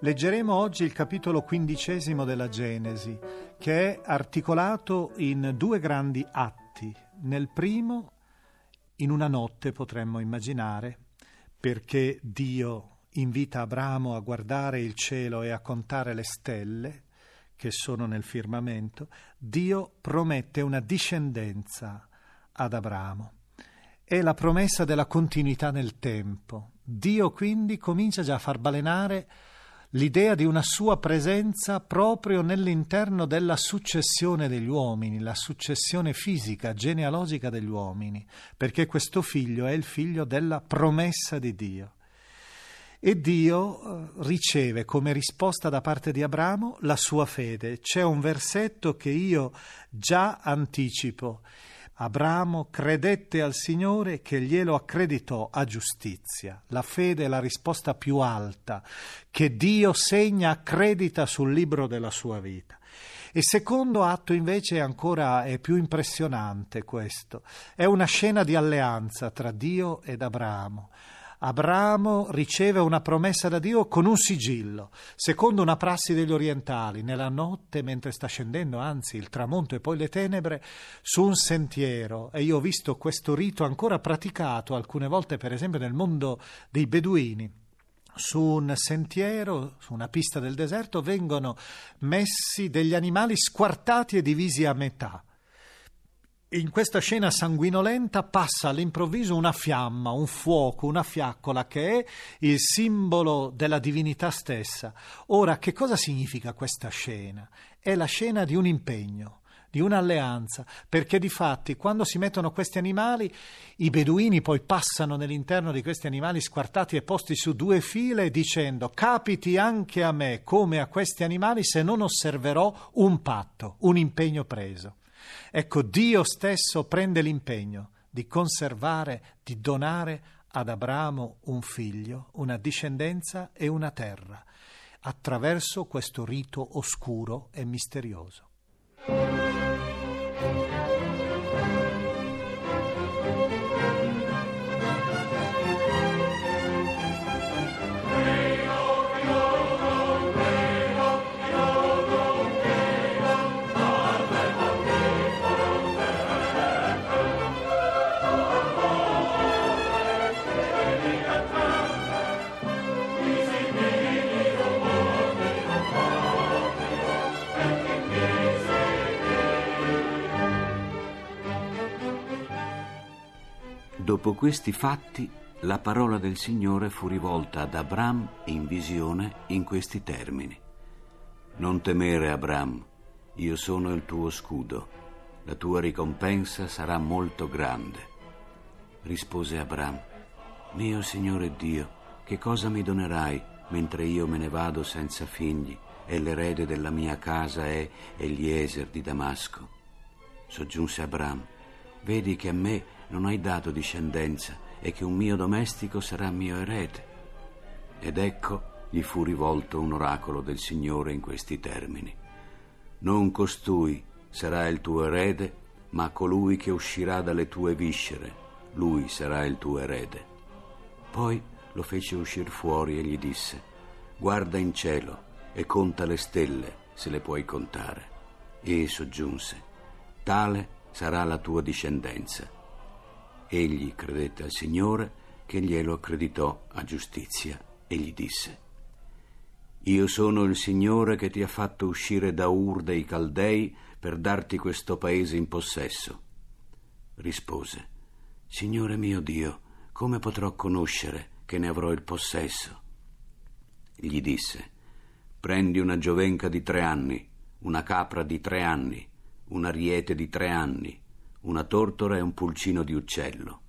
Leggeremo oggi il capitolo quindicesimo della Genesi, che è articolato in due grandi atti. Nel primo, in una notte potremmo immaginare, perché Dio invita Abramo a guardare il cielo e a contare le stelle che sono nel firmamento, Dio promette una discendenza ad Abramo. È la promessa della continuità nel tempo. Dio quindi comincia già a far balenare l'idea di una sua presenza proprio nell'interno della successione degli uomini, la successione fisica, genealogica degli uomini, perché questo figlio è il figlio della promessa di Dio. E Dio eh, riceve come risposta da parte di Abramo la sua fede. C'è un versetto che io già anticipo. Abramo credette al Signore che glielo accreditò a giustizia. La fede è la risposta più alta che Dio segna, accredita sul libro della sua vita. Il secondo atto invece è ancora è più impressionante questo. È una scena di alleanza tra Dio ed Abramo. Abramo riceve una promessa da Dio con un sigillo, secondo una prassi degli orientali, nella notte mentre sta scendendo, anzi il tramonto e poi le tenebre, su un sentiero. E io ho visto questo rito ancora praticato alcune volte, per esempio, nel mondo dei beduini su un sentiero, su una pista del deserto, vengono messi degli animali squartati e divisi a metà. In questa scena sanguinolenta passa all'improvviso una fiamma, un fuoco, una fiaccola che è il simbolo della divinità stessa. Ora, che cosa significa questa scena? È la scena di un impegno, di un'alleanza, perché di fatti quando si mettono questi animali, i beduini poi passano nell'interno di questi animali squartati e posti su due file dicendo capiti anche a me come a questi animali se non osserverò un patto, un impegno preso. Ecco, Dio stesso prende l'impegno di conservare, di donare ad Abramo un figlio, una discendenza e una terra, attraverso questo rito oscuro e misterioso. Dopo questi fatti, la parola del Signore fu rivolta ad Abram in visione in questi termini. Non temere, Abram, io sono il tuo scudo, la tua ricompensa sarà molto grande. Rispose Abram, mio Signore Dio, che cosa mi donerai mentre io me ne vado senza figli e l'erede della mia casa è Eliezer di Damasco? Soggiunse Abram, vedi che a me non hai dato discendenza e che un mio domestico sarà mio erede. Ed ecco gli fu rivolto un oracolo del Signore in questi termini. Non costui sarà il tuo erede, ma colui che uscirà dalle tue viscere, lui sarà il tuo erede. Poi lo fece uscir fuori e gli disse, guarda in cielo e conta le stelle, se le puoi contare. E soggiunse, tale sarà la tua discendenza. Egli credette al Signore che glielo accreditò a giustizia e gli disse, Io sono il Signore che ti ha fatto uscire da Ur dei Caldei per darti questo paese in possesso. Rispose, Signore mio Dio, come potrò conoscere che ne avrò il possesso? Gli disse, Prendi una giovenca di tre anni, una capra di tre anni, un ariete di tre anni, una tortora e un pulcino di uccello.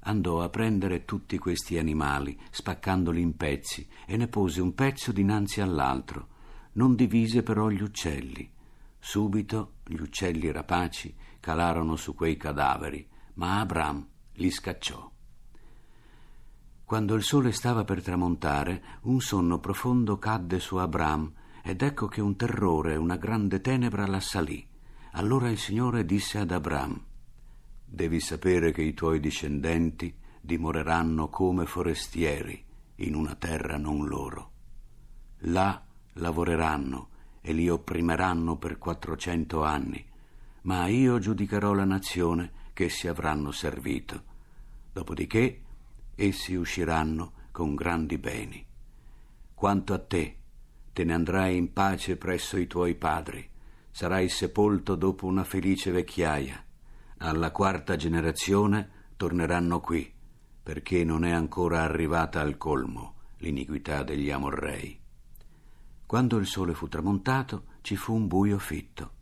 Andò a prendere tutti questi animali, spaccandoli in pezzi, e ne pose un pezzo dinanzi all'altro. Non divise però gli uccelli. Subito gli uccelli rapaci calarono su quei cadaveri, ma Abram li scacciò. Quando il sole stava per tramontare, un sonno profondo cadde su Abram, ed ecco che un terrore una grande tenebra l'assalì. Allora il Signore disse ad Abram, Devi sapere che i tuoi discendenti dimoreranno come forestieri in una terra non loro. Là lavoreranno e li opprimeranno per quattrocento anni, ma io giudicherò la nazione che essi avranno servito. Dopodiché essi usciranno con grandi beni. Quanto a te, te ne andrai in pace presso i tuoi padri sarai sepolto dopo una felice vecchiaia. Alla quarta generazione torneranno qui, perché non è ancora arrivata al colmo l'iniquità degli Amorrei. Quando il sole fu tramontato, ci fu un buio fitto.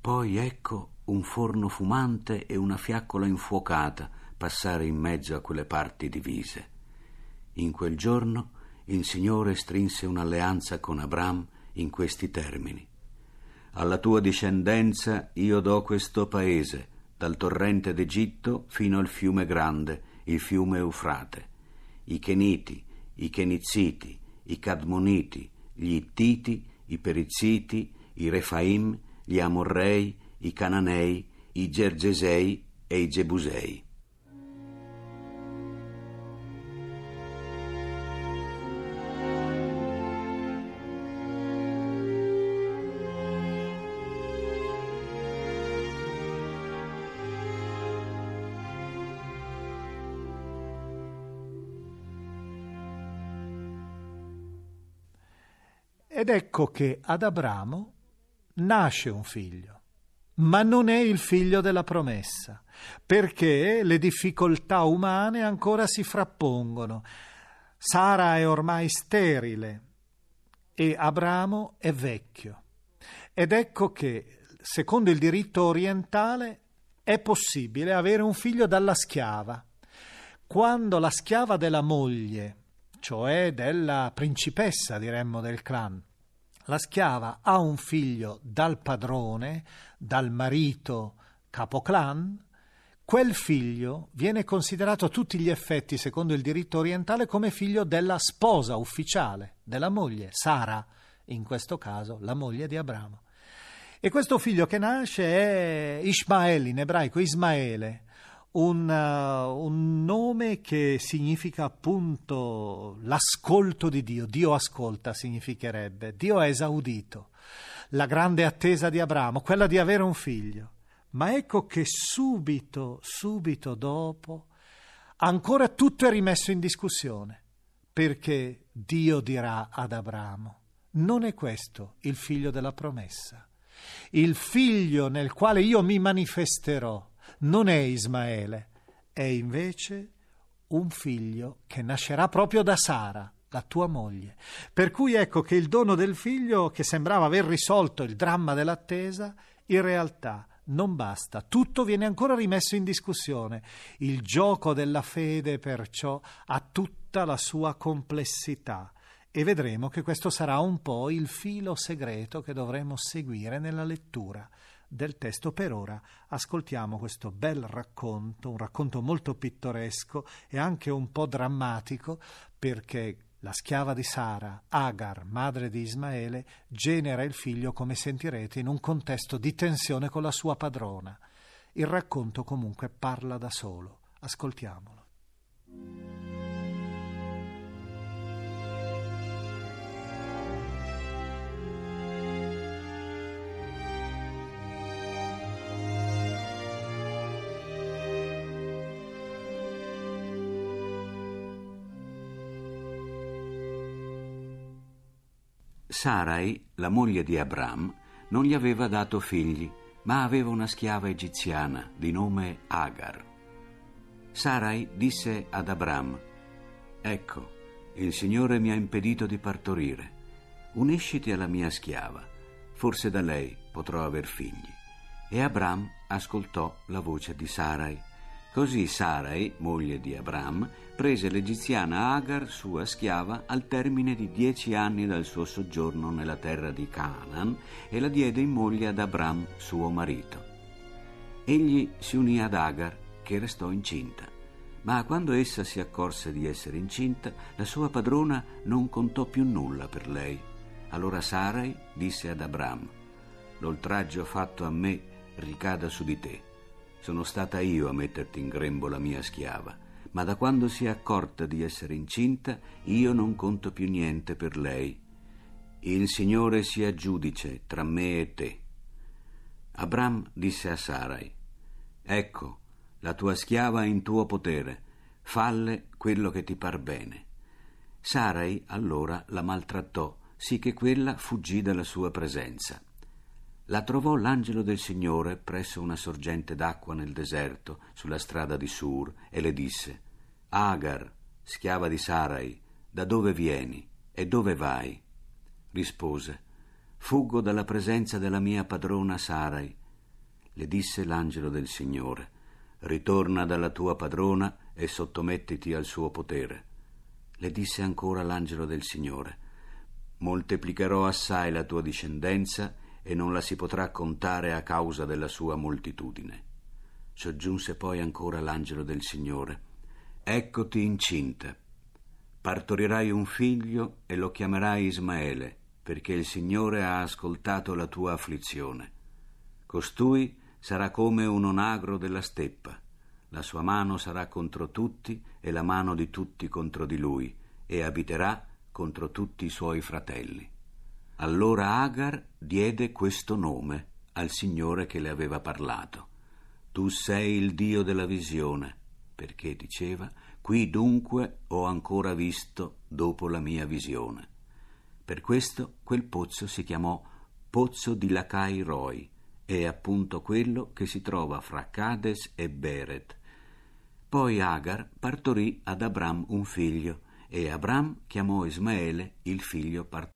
Poi ecco un forno fumante e una fiaccola infuocata passare in mezzo a quelle parti divise. In quel giorno il Signore strinse un'alleanza con Abram in questi termini. Alla tua discendenza io do questo paese, dal torrente d'Egitto fino al fiume grande, il fiume Eufrate. I Keniti, i Keniziti, i Cadmoniti, gli Ittiti, i Perizziti, i Refaim, gli Amorrei, i Cananei, i Gergesei e i Gebusei. Ed ecco che ad Abramo nasce un figlio, ma non è il figlio della promessa, perché le difficoltà umane ancora si frappongono. Sara è ormai sterile e Abramo è vecchio. Ed ecco che, secondo il diritto orientale, è possibile avere un figlio dalla schiava. Quando la schiava della moglie cioè della principessa, diremmo, del clan. La schiava ha un figlio dal padrone, dal marito capoclan, quel figlio viene considerato a tutti gli effetti, secondo il diritto orientale, come figlio della sposa ufficiale, della moglie, Sara, in questo caso la moglie di Abramo. E questo figlio che nasce è Ishmael, in ebraico Ismaele, un, uh, un, nome che significa appunto l'ascolto di Dio. Dio ascolta significherebbe. Dio ha esaudito la grande attesa di Abramo, quella di avere un figlio. Ma ecco che subito, subito dopo, ancora tutto è rimesso in discussione, perché Dio dirà ad Abramo, non è questo il figlio della promessa, il figlio nel quale io mi manifesterò non è Ismaele, è invece un figlio che nascerà proprio da Sara, la tua moglie. Per cui ecco che il dono del figlio, che sembrava aver risolto il dramma dell'attesa, in realtà non basta, tutto viene ancora rimesso in discussione. Il gioco della fede, perciò, ha tutta la sua complessità e vedremo che questo sarà un po' il filo segreto che dovremo seguire nella lettura del testo. Per ora ascoltiamo questo bel racconto, un racconto molto pittoresco e anche un po' drammatico, perché la schiava di Sara, Agar, madre di Ismaele, genera il figlio, come sentirete, in un contesto di tensione con la sua padrona. Il racconto comunque parla da solo. Ascoltiamolo. Sarai, la moglie di Abram, non gli aveva dato figli, ma aveva una schiava egiziana di nome Agar. Sarai disse ad Abram, Ecco, il Signore mi ha impedito di partorire. Unisciti alla mia schiava, forse da lei potrò aver figli. E Abram ascoltò la voce di Sarai. Così Sarai, moglie di Abram, prese l'egiziana Agar, sua schiava, al termine di dieci anni dal suo soggiorno nella terra di Canaan e la diede in moglie ad Abram, suo marito. Egli si unì ad Agar, che restò incinta. Ma quando essa si accorse di essere incinta, la sua padrona non contò più nulla per lei. Allora Sarai disse ad Abram, L'oltraggio fatto a me ricada su di te sono stata io a metterti in grembo la mia schiava, ma da quando si è accorta di essere incinta, io non conto più niente per lei. Il Signore sia giudice tra me e te. Abram disse a Sarai, Ecco, la tua schiava è in tuo potere, falle quello che ti par bene. Sarai allora la maltrattò, sì che quella fuggì dalla sua presenza la trovò l'angelo del Signore presso una sorgente d'acqua nel deserto, sulla strada di Sur, e le disse: Agar, schiava di Sarai, da dove vieni e dove vai? Rispose: Fuggo dalla presenza della mia padrona Sarai. Le disse l'angelo del Signore: Ritorna dalla tua padrona e sottomettiti al suo potere. Le disse ancora l'angelo del Signore: Moltiplicherò assai la tua discendenza e non la si potrà contare a causa della sua moltitudine. Soggiunse poi ancora l'angelo del Signore, Eccoti incinta, partorirai un figlio e lo chiamerai Ismaele, perché il Signore ha ascoltato la tua afflizione. Costui sarà come un onagro della steppa, la sua mano sarà contro tutti e la mano di tutti contro di lui, e abiterà contro tutti i suoi fratelli. Allora Agar diede questo nome al Signore che le aveva parlato. Tu sei il Dio della visione, perché diceva, qui dunque ho ancora visto dopo la mia visione. Per questo quel pozzo si chiamò Pozzo di Lacai Roi, è appunto quello che si trova fra Cades e Beret. Poi Agar partorì ad Abram un figlio, e Abram chiamò Ismaele il figlio partorito.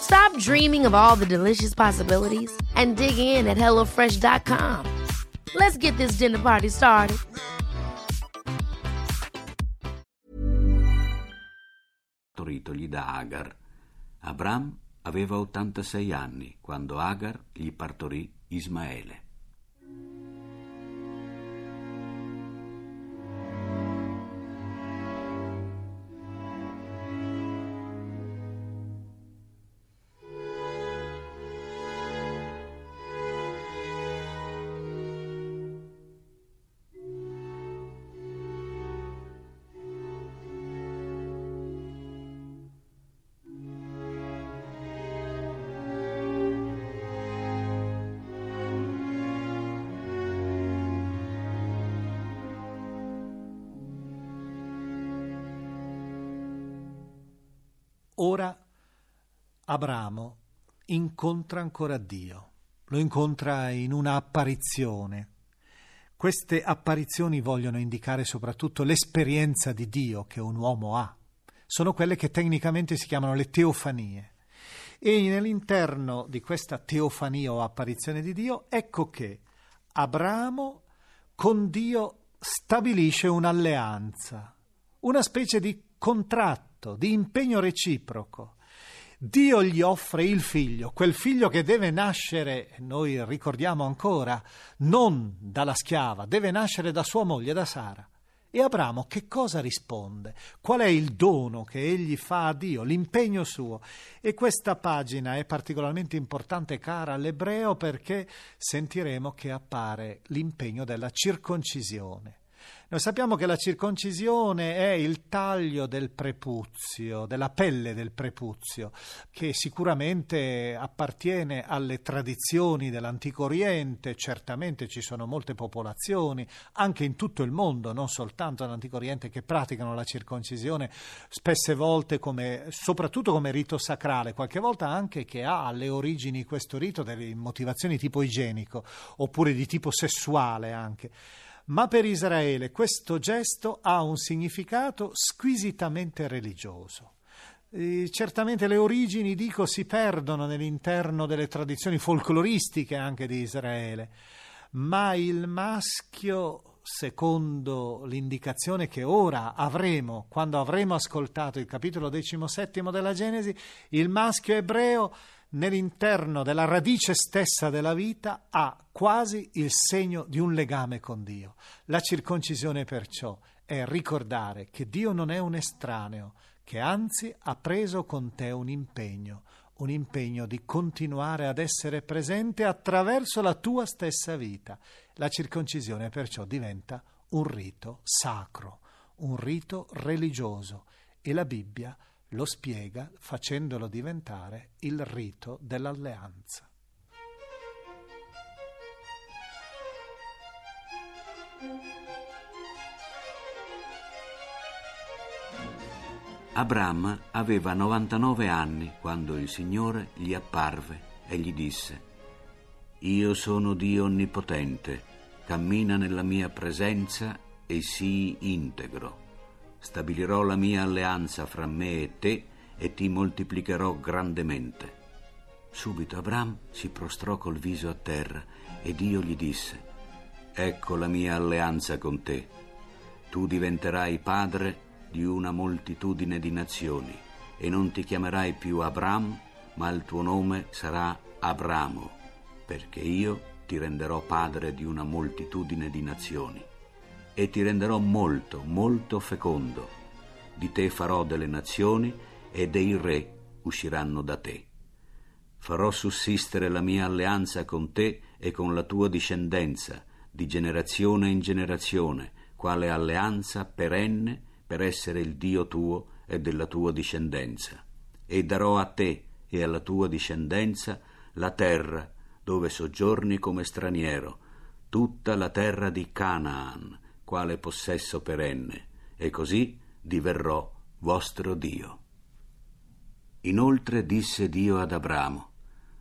Stop dreaming of all the delicious possibilities and dig in at HelloFresh.com. Let's get this dinner party started. Toritogli da Agar. Abram aveva 86 anni quando Agar gli partorì Ismaele. Ora Abramo incontra ancora Dio, lo incontra in una apparizione. Queste apparizioni vogliono indicare soprattutto l'esperienza di Dio che un uomo ha. Sono quelle che tecnicamente si chiamano le teofanie. E nell'interno di questa teofania o apparizione di Dio, ecco che Abramo con Dio stabilisce un'alleanza, una specie di contratto patto, di impegno reciproco. Dio gli offre il figlio, quel figlio che deve nascere, noi ricordiamo ancora, non dalla schiava, deve nascere da sua moglie, da Sara. E Abramo che cosa risponde? Qual è il dono che egli fa a Dio, l'impegno suo? E questa pagina è particolarmente importante e cara all'ebreo perché sentiremo che appare l'impegno della circoncisione. Noi sappiamo che la circoncisione è il taglio del prepuzio, della pelle del prepuzio, che sicuramente appartiene alle tradizioni dell'Antico Oriente, certamente ci sono molte popolazioni, anche in tutto il mondo, non soltanto nell'Antico Oriente, che praticano la circoncisione spesse volte come, soprattutto come rito sacrale, qualche volta anche che ha alle origini questo rito delle motivazioni tipo igienico, oppure di tipo sessuale anche. Ma per Israele questo gesto ha un significato squisitamente religioso. E certamente le origini, dico, si perdono nell'interno delle tradizioni folcloristiche anche di Israele, ma il maschio, secondo l'indicazione che ora avremo, quando avremo ascoltato il capitolo diciassettimo della Genesi, il maschio ebreo nell'interno della radice stessa della vita ha quasi il segno di un legame con Dio. La circoncisione perciò è ricordare che Dio non è un estraneo, che anzi ha preso con te un impegno, un impegno di continuare ad essere presente attraverso la tua stessa vita. La circoncisione perciò diventa un rito sacro, un rito religioso e la Bibbia lo spiega facendolo diventare il rito dell'alleanza. Abram aveva 99 anni quando il Signore gli apparve e gli disse, Io sono Dio Onnipotente, cammina nella mia presenza e sii integro stabilirò la mia alleanza fra me e te e ti moltiplicherò grandemente. Subito Abram si prostrò col viso a terra ed Dio gli disse, Ecco la mia alleanza con te. Tu diventerai padre di una moltitudine di nazioni e non ti chiamerai più Abram, ma il tuo nome sarà Abramo, perché io ti renderò padre di una moltitudine di nazioni e ti renderò molto, molto fecondo. Di te farò delle nazioni e dei re usciranno da te. Farò sussistere la mia alleanza con te e con la tua discendenza, di generazione in generazione, quale alleanza perenne per essere il Dio tuo e della tua discendenza. E darò a te e alla tua discendenza la terra dove soggiorni come straniero, tutta la terra di Canaan, quale possesso perenne, e così diverrò vostro Dio. Inoltre disse Dio ad Abramo,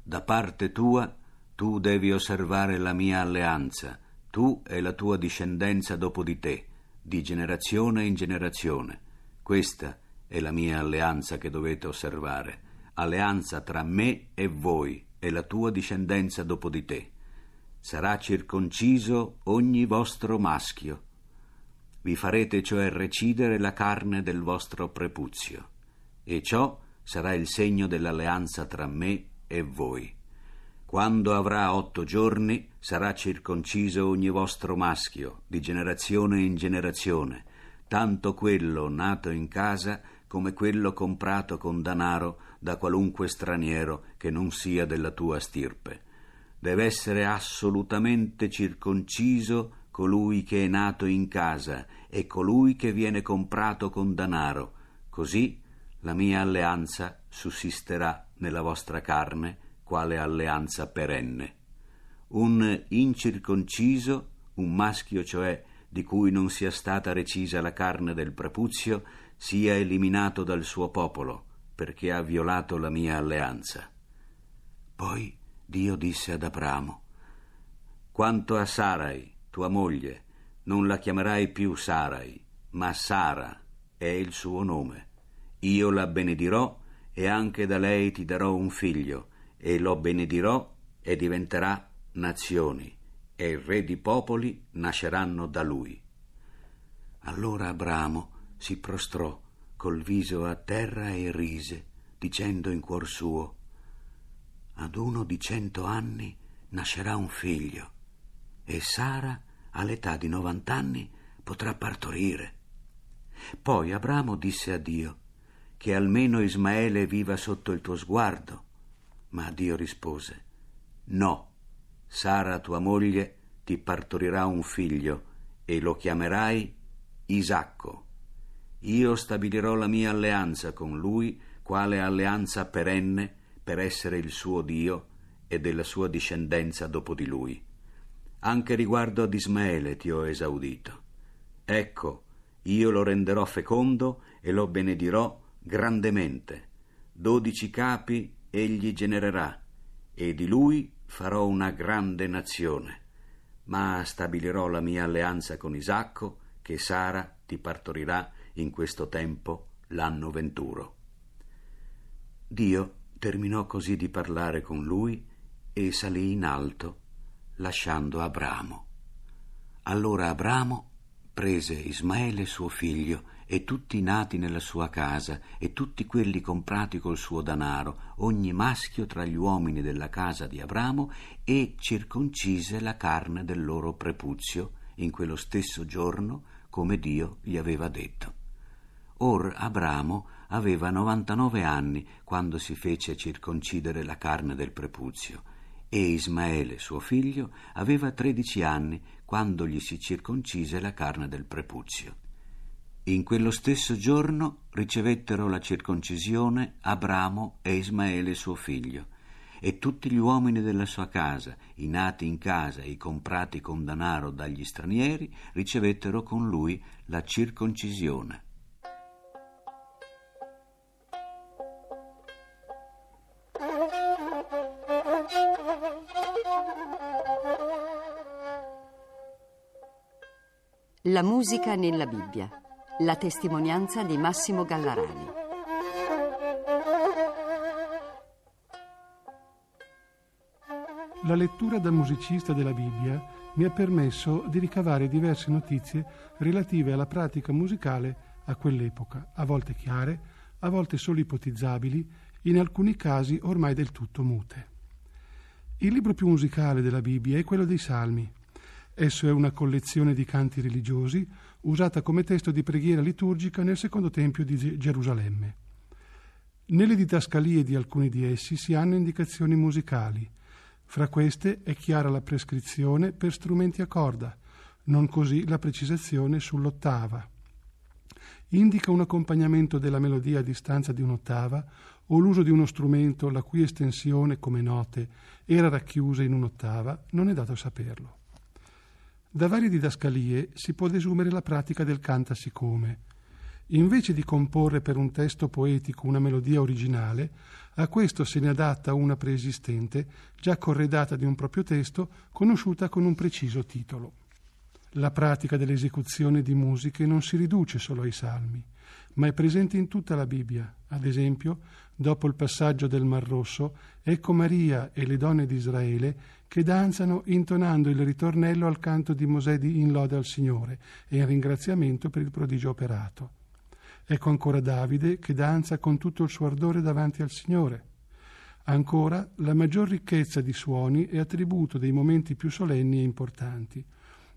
da parte tua tu devi osservare la mia alleanza, tu e la tua discendenza dopo di te, di generazione in generazione. Questa è la mia alleanza che dovete osservare, alleanza tra me e voi e la tua discendenza dopo di te. Sarà circonciso ogni vostro maschio vi farete cioè recidere la carne del vostro prepuzio, e ciò sarà il segno dell'alleanza tra me e voi. Quando avrà otto giorni sarà circonciso ogni vostro maschio, di generazione in generazione, tanto quello nato in casa come quello comprato con danaro da qualunque straniero che non sia della tua stirpe. Deve essere assolutamente circonciso colui che è nato in casa e colui che viene comprato con danaro, così la mia alleanza sussisterà nella vostra carne quale alleanza perenne. Un incirconciso, un maschio cioè di cui non sia stata recisa la carne del prepuzio, sia eliminato dal suo popolo, perché ha violato la mia alleanza. Poi Dio disse ad Abramo, Quanto a Sarai, tua moglie, non la chiamerai più Sarai, ma Sara è il suo nome. Io la benedirò e anche da lei ti darò un figlio e lo benedirò e diventerà nazioni, e re di popoli nasceranno da lui. Allora Abramo si prostrò col viso a terra e rise, dicendo in cuor suo, ad uno di cento anni nascerà un figlio, e Sara, all'età di novant'anni, potrà partorire. Poi Abramo disse a Dio, che almeno Ismaele viva sotto il tuo sguardo, ma Dio rispose, No, Sara tua moglie ti partorirà un figlio e lo chiamerai Isacco. Io stabilirò la mia alleanza con lui, quale alleanza perenne per essere il suo Dio e della sua discendenza dopo di lui. Anche riguardo ad Ismaele ti ho esaudito. Ecco, io lo renderò fecondo e lo benedirò grandemente. Dodici capi egli genererà, e di lui farò una grande nazione. Ma stabilirò la mia alleanza con Isacco, che Sara ti partorirà in questo tempo l'anno venturo. Dio terminò così di parlare con lui e salì in alto, lasciando Abramo. Allora Abramo prese Ismaele suo figlio e tutti i nati nella sua casa e tutti quelli comprati col suo danaro, ogni maschio tra gli uomini della casa di Abramo, e circoncise la carne del loro prepuzio in quello stesso giorno, come Dio gli aveva detto. Or Abramo aveva novantanove anni quando si fece circoncidere la carne del prepuzio, e Ismaele, suo figlio, aveva tredici anni quando gli si circoncise la carne del prepuzio. In quello stesso giorno ricevettero la circoncisione Abramo e Ismaele suo figlio, e tutti gli uomini della sua casa, i nati in casa e i comprati con danaro dagli stranieri, ricevettero con lui la circoncisione. La musica nella Bibbia. La testimonianza di Massimo Gallarani. La lettura da musicista della Bibbia mi ha permesso di ricavare diverse notizie relative alla pratica musicale a quell'epoca, a volte chiare, a volte solo ipotizzabili, in alcuni casi ormai del tutto mute. Il libro più musicale della Bibbia è quello dei Salmi. Esso è una collezione di canti religiosi usata come testo di preghiera liturgica nel secondo tempio di Gerusalemme. Nelle didascalie di alcuni di essi si hanno indicazioni musicali. Fra queste è chiara la prescrizione per strumenti a corda, non così la precisazione sull'ottava. Indica un accompagnamento della melodia a distanza di un'ottava o l'uso di uno strumento la cui estensione, come note, era racchiusa in un'ottava, non è dato saperlo. Da varie didascalie si può desumere la pratica del canta siccome. Invece di comporre per un testo poetico una melodia originale, a questo se ne adatta una preesistente, già corredata di un proprio testo, conosciuta con un preciso titolo. La pratica dell'esecuzione di musiche non si riduce solo ai salmi, ma è presente in tutta la Bibbia. Ad esempio, dopo il passaggio del Mar Rosso, ecco Maria e le donne di Israele che danzano intonando il ritornello al canto di Mosè di in lode al Signore e in ringraziamento per il prodigio operato. Ecco ancora Davide che danza con tutto il suo ardore davanti al Signore. Ancora, la maggior ricchezza di suoni è attributo dei momenti più solenni e importanti.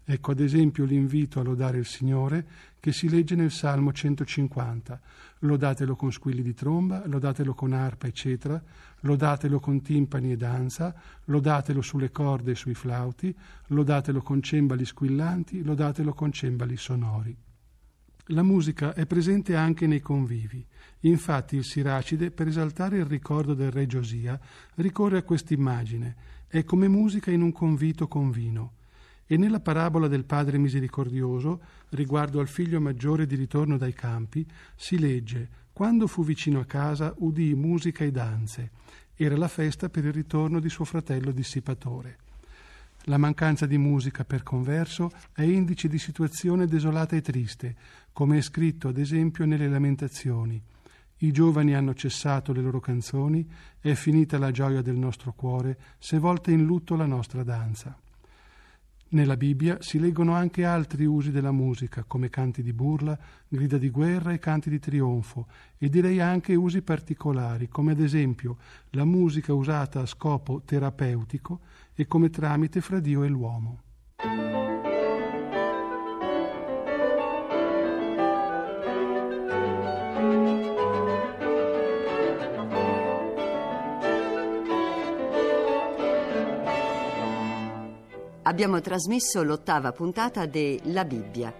Ecco ad esempio l'invito a lodare il Signore che si legge nel Salmo 150. Lodatelo con squilli di tromba, lodatelo con arpa, eccetera, lodatelo con timpani e danza, lodatelo sulle corde e sui flauti, lodatelo con cembali squillanti, lodatelo con cembali sonori. La musica è presente anche nei convivi. Infatti il Siracide, per esaltare il ricordo del re Giosia, ricorre a quest'immagine. È come musica in un convito con vino. E nella parabola del Padre misericordioso, riguardo al figlio maggiore di ritorno dai campi, si legge Quando fu vicino a casa udì musica e danze. Era la festa per il ritorno di suo fratello dissipatore. La mancanza di musica, per converso, è indice di situazione desolata e triste, come è scritto ad esempio nelle Lamentazioni. I giovani hanno cessato le loro canzoni, è finita la gioia del nostro cuore, s'è volta in lutto la nostra danza. Nella Bibbia si leggono anche altri usi della musica, come canti di burla, grida di guerra e canti di trionfo, e direi anche usi particolari, come ad esempio la musica usata a scopo terapeutico e come tramite fra Dio e l'uomo. Abbiamo trasmesso l'ottava puntata de La Bibbia.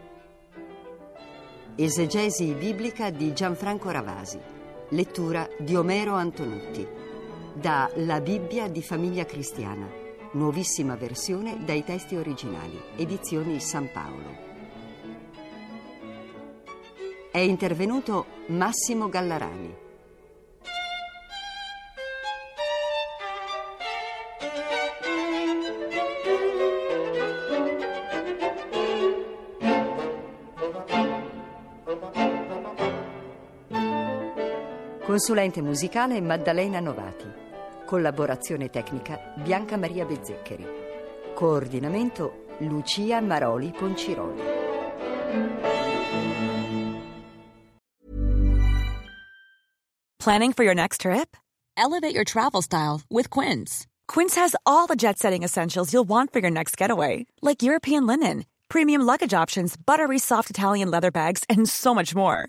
Esegesi biblica di Gianfranco Ravasi. Lettura di Omero Antonutti. Da La Bibbia di Famiglia Cristiana. Nuovissima versione dai testi originali. Edizioni San Paolo. È intervenuto Massimo Gallarani. Consulente musicale Maddalena Novati. Collaborazione tecnica Bianca Maria Bezzeccheri. Coordinamento Lucia Maroli Ponciroli. Planning for your next trip? Elevate your travel style with Quince. Quince has all the jet setting essentials you'll want for your next getaway, like European linen, premium luggage options, buttery soft Italian leather bags, and so much more